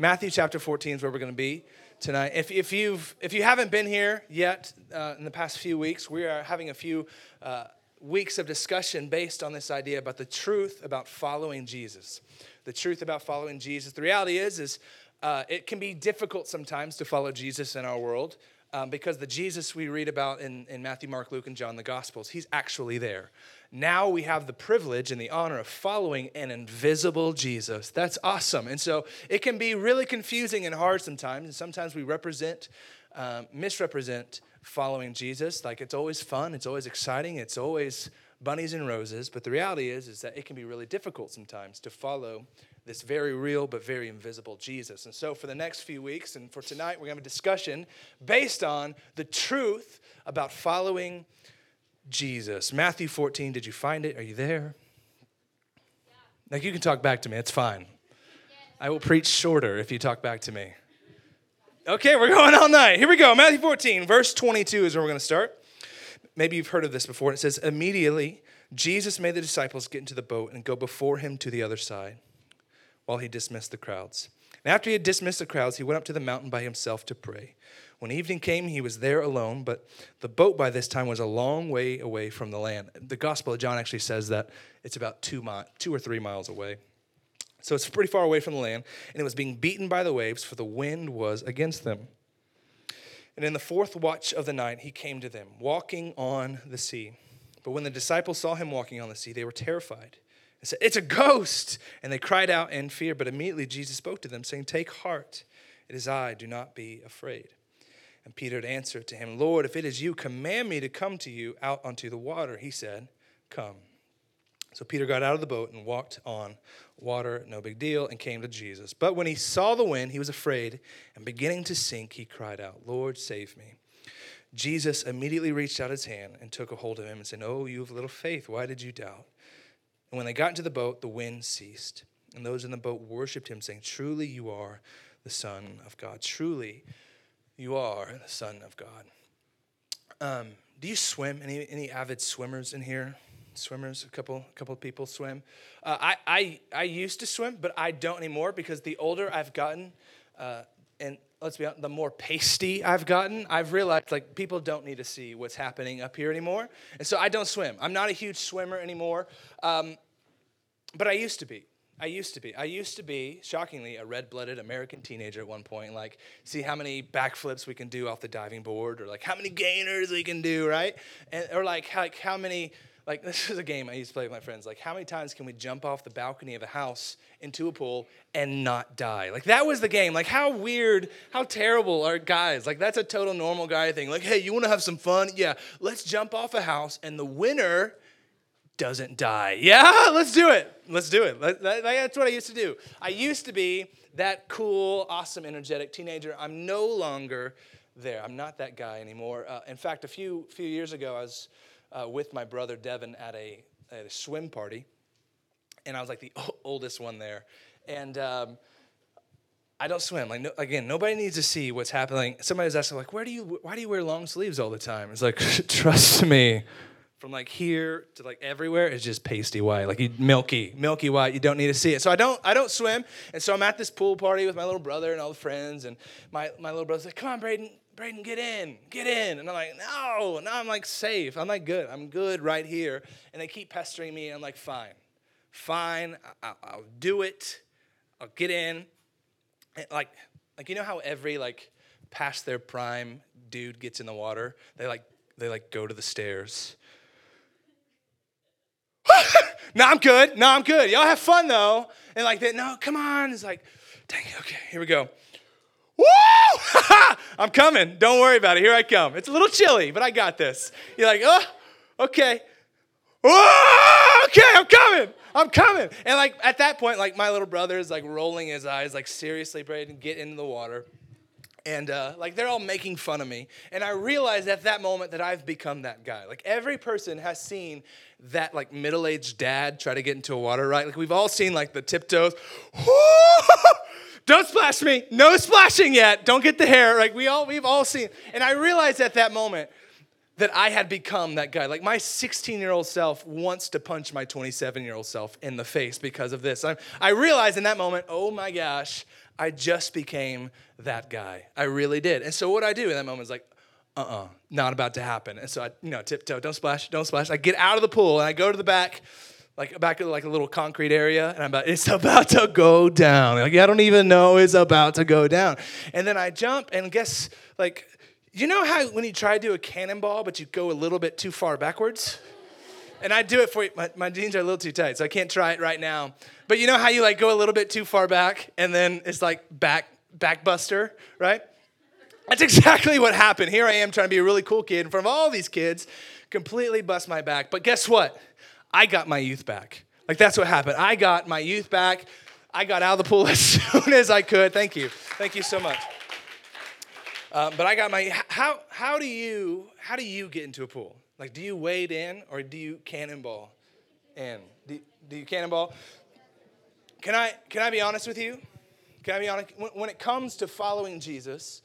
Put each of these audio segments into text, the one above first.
Matthew chapter 14 is where we're going to be tonight. If, if, you've, if you haven't been here yet uh, in the past few weeks, we are having a few uh, weeks of discussion based on this idea about the truth about following Jesus. The truth about following Jesus. The reality is, is uh, it can be difficult sometimes to follow Jesus in our world um, because the Jesus we read about in, in Matthew, Mark, Luke, and John, the Gospels, he's actually there. Now we have the privilege and the honor of following an invisible Jesus. That's awesome. And so it can be really confusing and hard sometimes. And sometimes we represent, um, misrepresent following Jesus. Like it's always fun, it's always exciting, it's always bunnies and roses. But the reality is, is that it can be really difficult sometimes to follow this very real but very invisible Jesus. And so, for the next few weeks and for tonight, we're going to have a discussion based on the truth about following Jesus. Matthew 14, did you find it? Are you there? Yeah. Like, you can talk back to me, it's fine. I will preach shorter if you talk back to me. Okay, we're going all night. Here we go. Matthew 14, verse 22 is where we're going to start. Maybe you've heard of this before. It says, Immediately, Jesus made the disciples get into the boat and go before him to the other side while he dismissed the crowds. And after he had dismissed the crowds, he went up to the mountain by himself to pray. When evening came, he was there alone, but the boat by this time was a long way away from the land. The Gospel of John actually says that it's about two, mi- two or three miles away. So it's pretty far away from the land, and it was being beaten by the waves, for the wind was against them. And in the fourth watch of the night, he came to them, walking on the sea. But when the disciples saw him walking on the sea, they were terrified and said, It's a ghost. And they cried out in fear. But immediately Jesus spoke to them, saying, Take heart, it is I, do not be afraid. And Peter answered to him, Lord, if it is you, command me to come to you out onto the water. He said, Come. So Peter got out of the boat and walked on water, no big deal, and came to Jesus. But when he saw the wind, he was afraid, and beginning to sink, he cried out, Lord, save me. Jesus immediately reached out his hand and took a hold of him and said, Oh, you have little faith, why did you doubt? And when they got into the boat, the wind ceased. And those in the boat worshiped him, saying, Truly you are the Son of God. Truly you are the Son of God. Um, do you swim? Any, any avid swimmers in here? Swimmers, a couple, a couple of people swim. Uh, I, I, I used to swim, but I don't anymore because the older I've gotten, uh, and let's be honest, the more pasty I've gotten, I've realized like people don't need to see what's happening up here anymore. And so I don't swim. I'm not a huge swimmer anymore, um, but I used to be. I used to be. I used to be, shockingly, a red blooded American teenager at one point. Like, see how many backflips we can do off the diving board, or like how many gainers we can do, right? And, or like, like how many like this is a game I used to play with my friends. Like, how many times can we jump off the balcony of a house into a pool and not die? Like, that was the game. Like, how weird, how terrible are guys? Like, that's a total normal guy thing. Like, hey, you want to have some fun? Yeah, let's jump off a house, and the winner doesn't die. Yeah, let's do it. Let's do it. That's what I used to do. I used to be that cool, awesome, energetic teenager. I'm no longer there. I'm not that guy anymore. Uh, in fact, a few few years ago, I was uh, with my brother Devin at a, at a swim party, and I was like the oldest one there. And um, I don't swim. Like no, again, nobody needs to see what's happening. Somebody was asking, like, where do you, why do you wear long sleeves all the time? It's like, trust me, from like here to like everywhere it's just pasty white like you, milky milky white you don't need to see it so i don't i don't swim and so i'm at this pool party with my little brother and all the friends and my, my little brother's like come on braden Braden, get in, get in. And I'm like, no, no, I'm like safe. I'm like good. I'm good right here. And they keep pestering me. And I'm like, fine, fine. I- will do it. I'll get in. And like, like you know how every like past their prime dude gets in the water? They like they like go to the stairs. no, I'm good. No, I'm good. Y'all have fun though. And like that, no, come on. It's like, dang, okay, here we go. Woo! I'm coming. Don't worry about it. Here I come. It's a little chilly, but I got this. You're like, oh, okay. Oh, okay, I'm coming. I'm coming. And like at that point, like my little brother is like rolling his eyes, like seriously, Braden, get into the water. And uh, like they're all making fun of me. And I realized at that moment that I've become that guy. Like every person has seen that like middle-aged dad try to get into a water, right? Like we've all seen like the tiptoes. Don't splash me. No splashing yet. Don't get the hair. Like we all we've all seen. And I realized at that moment that I had become that guy. Like my 16 year old self wants to punch my 27 year old self in the face because of this. I, I realized in that moment, oh my gosh, I just became that guy. I really did. And so what I do in that moment is like, uh-uh, not about to happen. And so I, you know, tiptoe, don't splash, don't splash. I get out of the pool and I go to the back, like back of like a little concrete area, and I'm about, it's about to go down. Like I don't even know it's about to go down. And then I jump and guess like, you know how when you try to do a cannonball, but you go a little bit too far backwards? And I do it for you. My, my jeans are a little too tight, so I can't try it right now. But you know how you like go a little bit too far back and then it's like back backbuster, right? That's exactly what happened. Here I am trying to be a really cool kid in front of all these kids, completely bust my back. But guess what? I got my youth back. Like that's what happened. I got my youth back. I got out of the pool as soon as I could. Thank you. Thank you so much. Um, but I got my how how do you how do you get into a pool? Like do you wade in or do you cannonball in? Do, do you cannonball? Can I, can I be honest with you? Can I be honest? When, when it comes to following Jesus,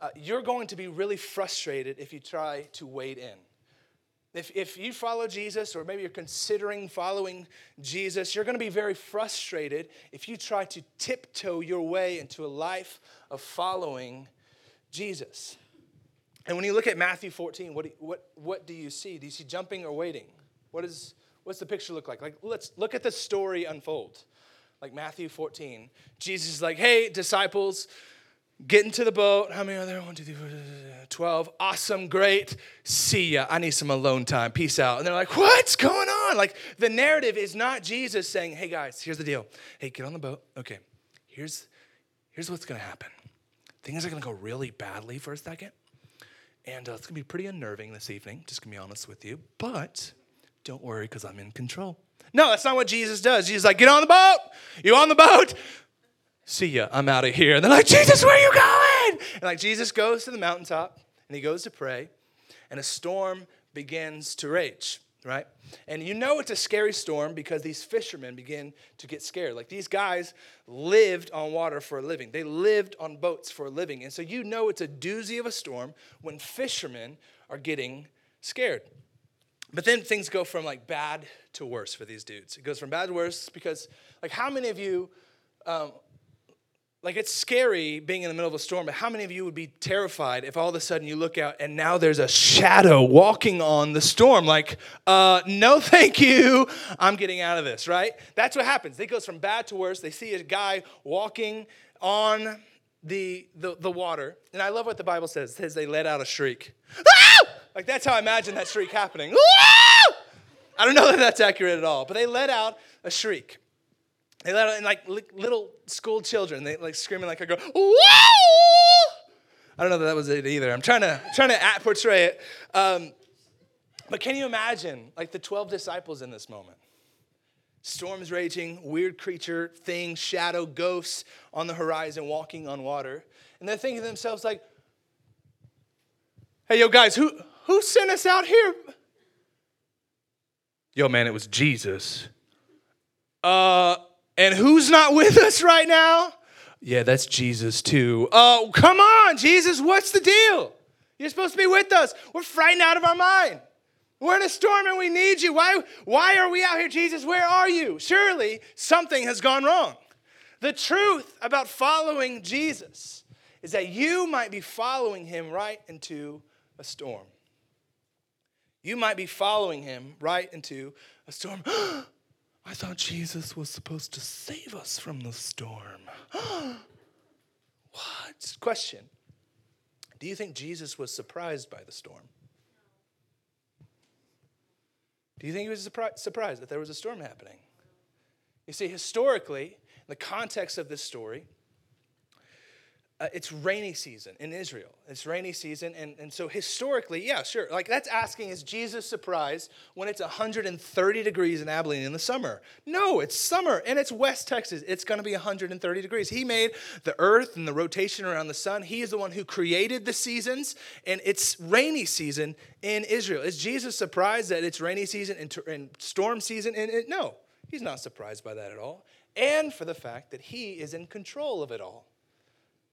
uh, you're going to be really frustrated if you try to wade in. If, if you follow Jesus, or maybe you're considering following Jesus, you're going to be very frustrated if you try to tiptoe your way into a life of following Jesus. And when you look at Matthew 14, what do, what, what do you see? Do you see jumping or waiting? What is, what's the picture look like? Like, let's look at the story unfold like Matthew 14. Jesus is like, hey, disciples, get into the boat. How many are there? One, two, three, four, 12. Awesome, great. See ya. I need some alone time. Peace out. And they're like, what's going on? Like, the narrative is not Jesus saying, hey, guys, here's the deal. Hey, get on the boat. Okay, here's, here's what's going to happen. Things are going to go really badly for a second. And uh, it's going to be pretty unnerving this evening, just going to be honest with you. But don't worry, because I'm in control. No, that's not what Jesus does. Jesus like, get on the boat. You on the boat? See ya. I'm out of here. And they're like, Jesus, where are you going? And like Jesus goes to the mountaintop and he goes to pray, and a storm begins to rage right? And you know it's a scary storm because these fishermen begin to get scared. Like these guys lived on water for a living, they lived on boats for a living. And so you know it's a doozy of a storm when fishermen are getting scared. But then things go from like bad to worse for these dudes. It goes from bad to worse because, like, how many of you, um, like, it's scary being in the middle of a storm, but how many of you would be terrified if all of a sudden you look out and now there's a shadow walking on the storm? Like, uh, no, thank you. I'm getting out of this, right? That's what happens. It goes from bad to worse. They see a guy walking on the, the, the water. And I love what the Bible says. It says they let out a shriek. Ah! Like that's how I imagine that shriek happening. I don't know that that's accurate at all, but they let out a shriek. They let like little school children, they like screaming like I go, Whoa! I don't know that that was it either. I'm trying to trying to portray it. Um, but can you imagine like the 12 disciples in this moment? Storms raging, weird creature, things, shadow, ghosts on the horizon walking on water. And they're thinking to themselves, like, hey, yo, guys, who, who sent us out here? Yo, man, it was Jesus. Uh, and who's not with us right now? Yeah, that's Jesus too. Oh, come on, Jesus, what's the deal? You're supposed to be with us. We're frightened out of our mind. We're in a storm and we need you. Why, why are we out here, Jesus? Where are you? Surely something has gone wrong. The truth about following Jesus is that you might be following him right into a storm. You might be following him right into a storm. I thought Jesus was supposed to save us from the storm. what? Question Do you think Jesus was surprised by the storm? Do you think he was surprised that there was a storm happening? You see, historically, in the context of this story, uh, it's rainy season in Israel. It's rainy season. And, and so historically, yeah, sure. Like that's asking, is Jesus surprised when it's 130 degrees in Abilene in the summer? No, it's summer and it's West Texas. It's going to be 130 degrees. He made the earth and the rotation around the sun. He is the one who created the seasons and it's rainy season in Israel. Is Jesus surprised that it's rainy season and, and storm season? And no, he's not surprised by that at all. And for the fact that he is in control of it all.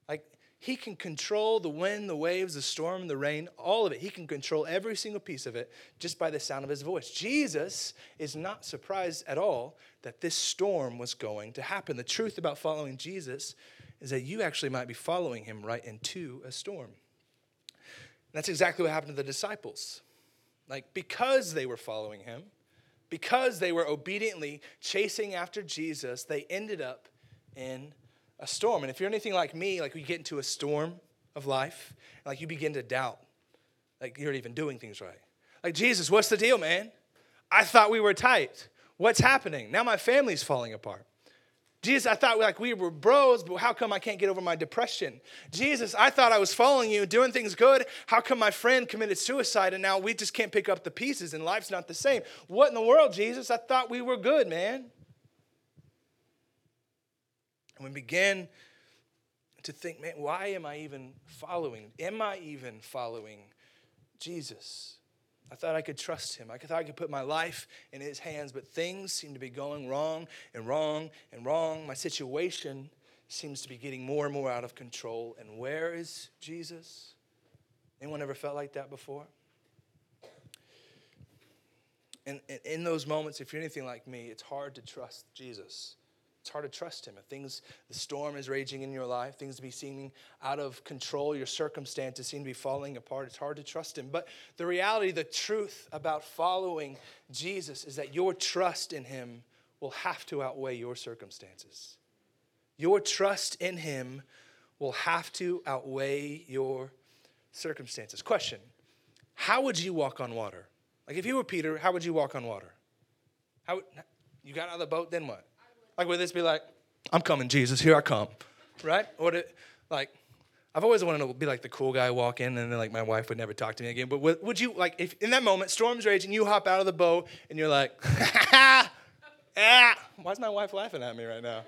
Like, he can control the wind, the waves, the storm, the rain, all of it. He can control every single piece of it just by the sound of his voice. Jesus is not surprised at all that this storm was going to happen. The truth about following Jesus is that you actually might be following him right into a storm. And that's exactly what happened to the disciples. Like, because they were following him, because they were obediently chasing after Jesus, they ended up in a storm. And if you're anything like me, like you get into a storm of life, like you begin to doubt, like you're even doing things right. Like, Jesus, what's the deal, man? I thought we were tight. What's happening? Now my family's falling apart. Jesus, I thought like we were bros, but how come I can't get over my depression? Jesus, I thought I was following you, doing things good. How come my friend committed suicide and now we just can't pick up the pieces and life's not the same? What in the world, Jesus? I thought we were good, man. And we begin to think, man, why am I even following? Am I even following Jesus? I thought I could trust him. I thought I could put my life in his hands, but things seem to be going wrong and wrong and wrong. My situation seems to be getting more and more out of control. And where is Jesus? Anyone ever felt like that before? And in those moments, if you're anything like me, it's hard to trust Jesus. It's hard to trust him. If things, the storm is raging in your life, things to be seeming out of control, your circumstances seem to be falling apart, it's hard to trust him. But the reality, the truth about following Jesus is that your trust in him will have to outweigh your circumstances. Your trust in him will have to outweigh your circumstances. Question How would you walk on water? Like if you were Peter, how would you walk on water? How, you got out of the boat, then what? Like, would this be like, I'm coming, Jesus, here I come, right? Or would it, like, I've always wanted to be like the cool guy walk in and then like my wife would never talk to me again. But would, would you, like, if in that moment, storm's raging, you hop out of the boat and you're like, ah, why's my wife laughing at me right now?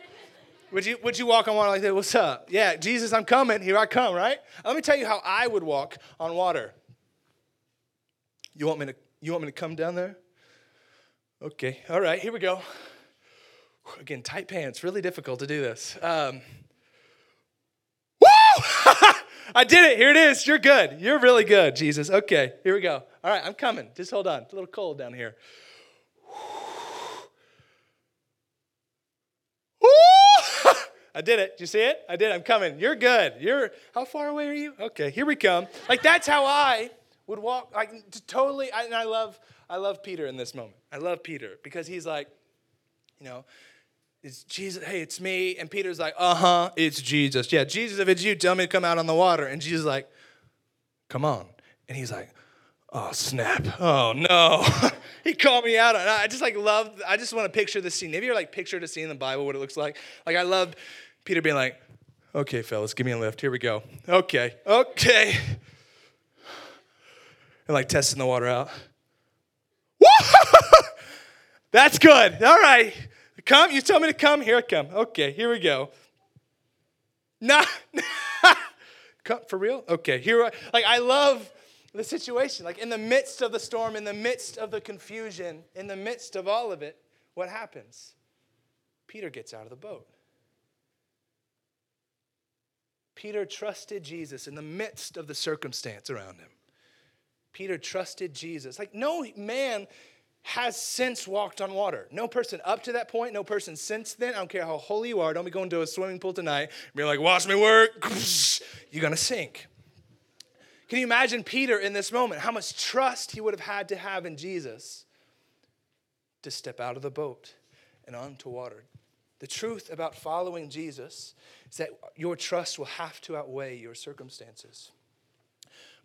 Would you, would you walk on water like that? What's up? Yeah, Jesus, I'm coming. Here I come, right? Let me tell you how I would walk on water. You want me to, you want me to come down there? Okay, all right, here we go. Again, tight pants, really difficult to do this. Um, woo! I did it. Here it is. You're good. You're really good, Jesus. Okay, here we go. All right, I'm coming. Just hold on. It's a little cold down here. I did it. Did you see it? I did. I'm coming. You're good. You're how far away are you? Okay, here we come. Like that's how I would walk. Like totally. I, and I love. I love Peter in this moment. I love Peter because he's like, you know, it's Jesus, hey, it's me. And Peter's like, uh huh, it's Jesus. Yeah, Jesus, if it's you, tell me to come out on the water. And Jesus like, come on. And he's like, oh, snap. Oh, no. he called me out. I just like love, I just want to picture the scene. Have you ever like pictured a scene in the Bible, what it looks like? Like, I love Peter being like, okay, fellas, give me a lift. Here we go. Okay, okay. And like testing the water out. That's good. All right. Come, you tell me to come, here I come. Okay, here we go. Nah, come for real? Okay, here I, like I love the situation. Like in the midst of the storm, in the midst of the confusion, in the midst of all of it, what happens? Peter gets out of the boat. Peter trusted Jesus in the midst of the circumstance around him. Peter trusted Jesus. Like no man has since walked on water. No person up to that point, no person since then. I don't care how holy you are. Don't be going to a swimming pool tonight and be like, watch me work. You're to sink. Can you imagine Peter in this moment? How much trust he would have had to have in Jesus to step out of the boat and onto water. The truth about following Jesus is that your trust will have to outweigh your circumstances.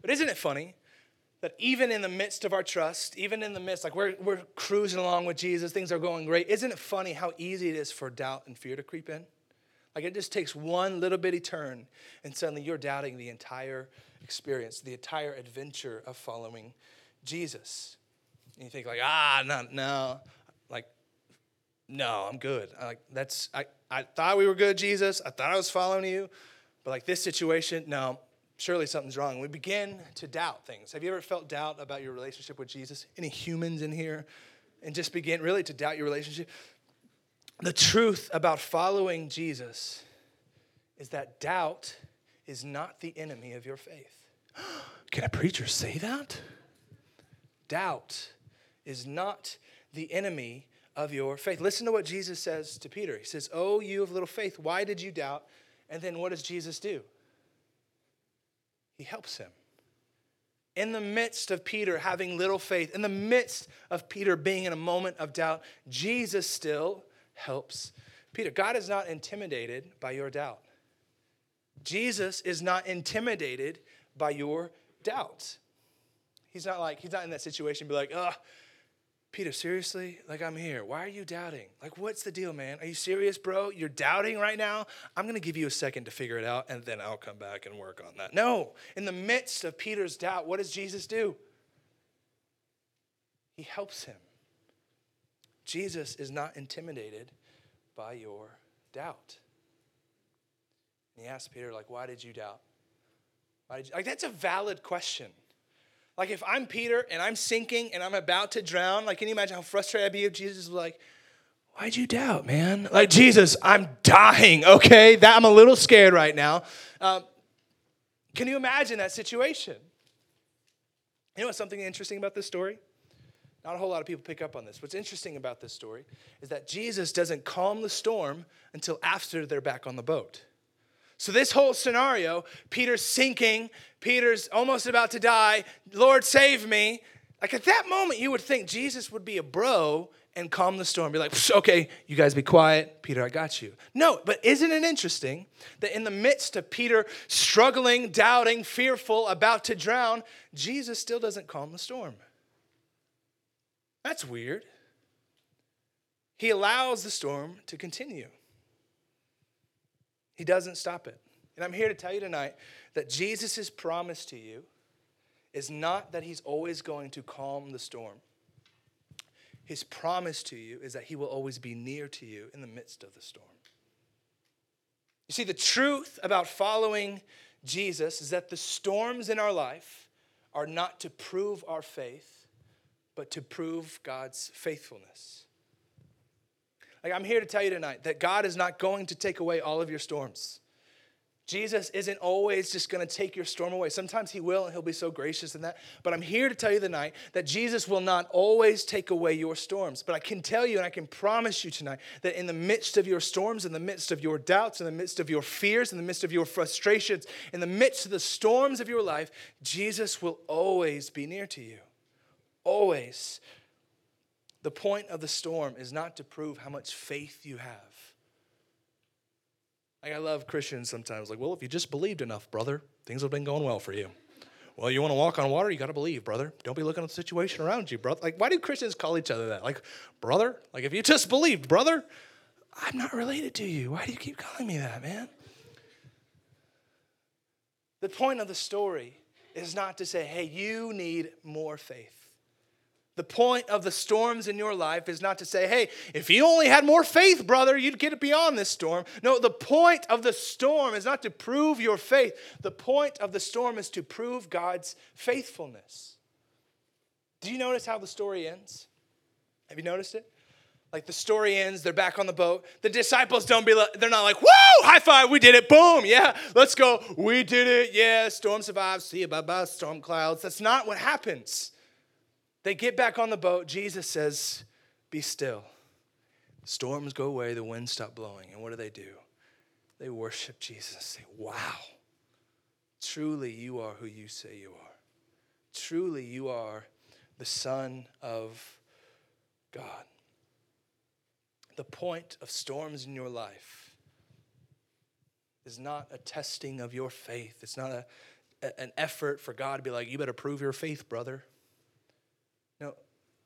But isn't it funny that even in the midst of our trust, even in the midst, like we're, we're cruising along with Jesus, things are going great. Isn't it funny how easy it is for doubt and fear to creep in? Like it just takes one little bitty turn, and suddenly you're doubting the entire experience, the entire adventure of following Jesus. And you think like, ah, no, no, like, no, I'm good. Like that's I, I thought we were good, Jesus. I thought I was following you, but like this situation, no, surely something's wrong. We begin to doubt things. Have you ever felt doubt about your relationship with Jesus? Any humans in here? And just begin really to doubt your relationship? The truth about following Jesus is that doubt is not the enemy of your faith. Can a preacher say that? Doubt is not the enemy of your faith. Listen to what Jesus says to Peter. He says, Oh, you of little faith, why did you doubt? And then what does Jesus do? He helps him. In the midst of Peter having little faith, in the midst of Peter being in a moment of doubt, Jesus still helps Peter. God is not intimidated by your doubt. Jesus is not intimidated by your doubt. He's not like, he's not in that situation, be like, ugh, Peter, seriously? Like, I'm here. Why are you doubting? Like, what's the deal, man? Are you serious, bro? You're doubting right now? I'm going to give you a second to figure it out, and then I'll come back and work on that. No. In the midst of Peter's doubt, what does Jesus do? He helps him. Jesus is not intimidated by your doubt. And he asks Peter, like, why did you doubt? Why did you? Like, that's a valid question. Like if I'm Peter and I'm sinking and I'm about to drown, like can you imagine how frustrated I'd be if Jesus was like, Why'd you doubt, man? Like, Jesus, I'm dying, okay? That I'm a little scared right now. Um, can you imagine that situation? You know what's something interesting about this story? Not a whole lot of people pick up on this. What's interesting about this story is that Jesus doesn't calm the storm until after they're back on the boat. So, this whole scenario, Peter's sinking, Peter's almost about to die, Lord, save me. Like at that moment, you would think Jesus would be a bro and calm the storm, be like, okay, you guys be quiet. Peter, I got you. No, but isn't it interesting that in the midst of Peter struggling, doubting, fearful, about to drown, Jesus still doesn't calm the storm? That's weird. He allows the storm to continue. He doesn't stop it. And I'm here to tell you tonight that Jesus' promise to you is not that he's always going to calm the storm. His promise to you is that he will always be near to you in the midst of the storm. You see, the truth about following Jesus is that the storms in our life are not to prove our faith, but to prove God's faithfulness. Like, I'm here to tell you tonight that God is not going to take away all of your storms. Jesus isn't always just going to take your storm away. Sometimes he will, and he'll be so gracious in that. But I'm here to tell you tonight that Jesus will not always take away your storms. But I can tell you and I can promise you tonight that in the midst of your storms, in the midst of your doubts, in the midst of your fears, in the midst of your frustrations, in the midst of the storms of your life, Jesus will always be near to you. Always. The point of the storm is not to prove how much faith you have. Like I love Christians sometimes, like, well, if you just believed enough, brother, things have been going well for you. Well, you want to walk on water, you got to believe, brother. Don't be looking at the situation around you, brother. Like, why do Christians call each other that? Like, brother? Like, if you just believed, brother, I'm not related to you. Why do you keep calling me that, man? The point of the story is not to say, hey, you need more faith. The point of the storms in your life is not to say, hey, if you only had more faith, brother, you'd get it beyond this storm. No, the point of the storm is not to prove your faith. The point of the storm is to prove God's faithfulness. Do you notice how the story ends? Have you noticed it? Like the story ends, they're back on the boat. The disciples don't be like, they're not like, woo, high five, we did it, boom, yeah, let's go, we did it, yeah, storm survived, see you, bye bye, storm clouds. That's not what happens. They get back on the boat. Jesus says, Be still. Storms go away, the winds stop blowing. And what do they do? They worship Jesus. Say, Wow, truly you are who you say you are. Truly you are the Son of God. The point of storms in your life is not a testing of your faith. It's not a, an effort for God to be like, you better prove your faith, brother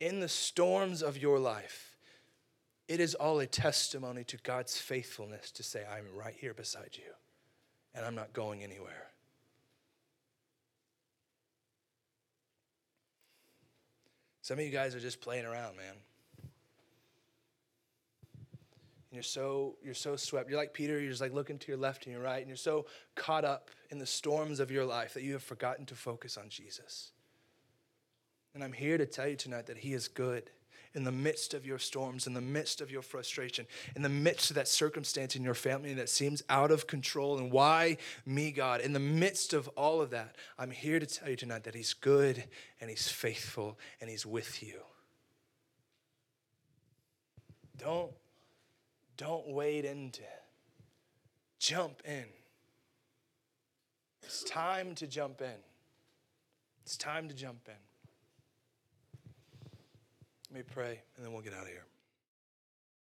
in the storms of your life, it is all a testimony to God's faithfulness to say, I'm right here beside you and I'm not going anywhere. Some of you guys are just playing around, man. And you're so you're so swept. You're like Peter, you're just like looking to your left and your right, and you're so caught up in the storms of your life that you have forgotten to focus on Jesus. And I'm here to tell you tonight that He is good in the midst of your storms, in the midst of your frustration, in the midst of that circumstance in your family that seems out of control. And why me, God? In the midst of all of that, I'm here to tell you tonight that He's good and He's faithful and He's with you. Don't, don't wade into. Jump in. It's time to jump in. It's time to jump in. Let me pray, and then we'll get out of here.